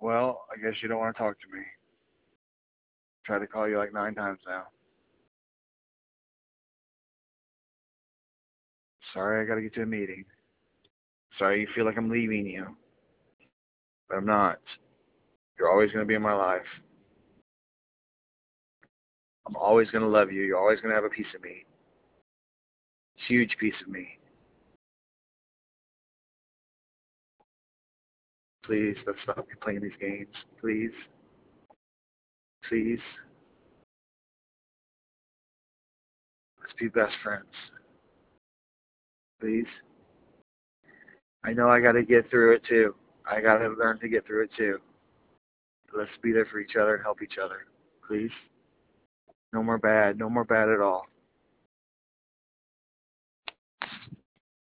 Well, I guess you don't want to talk to me. Tried to call you like nine times now. Sorry, I gotta get to a meeting. Sorry you feel like I'm leaving you. But I'm not. You're always gonna be in my life. I'm always gonna love you. You're always gonna have a piece of me. Huge piece of me. Please, let's stop playing these games. Please. Please. Let's be best friends. Please. I know I gotta get through it too. I gotta learn to get through it too. Let's be there for each other and help each other. Please. No more bad. No more bad at all.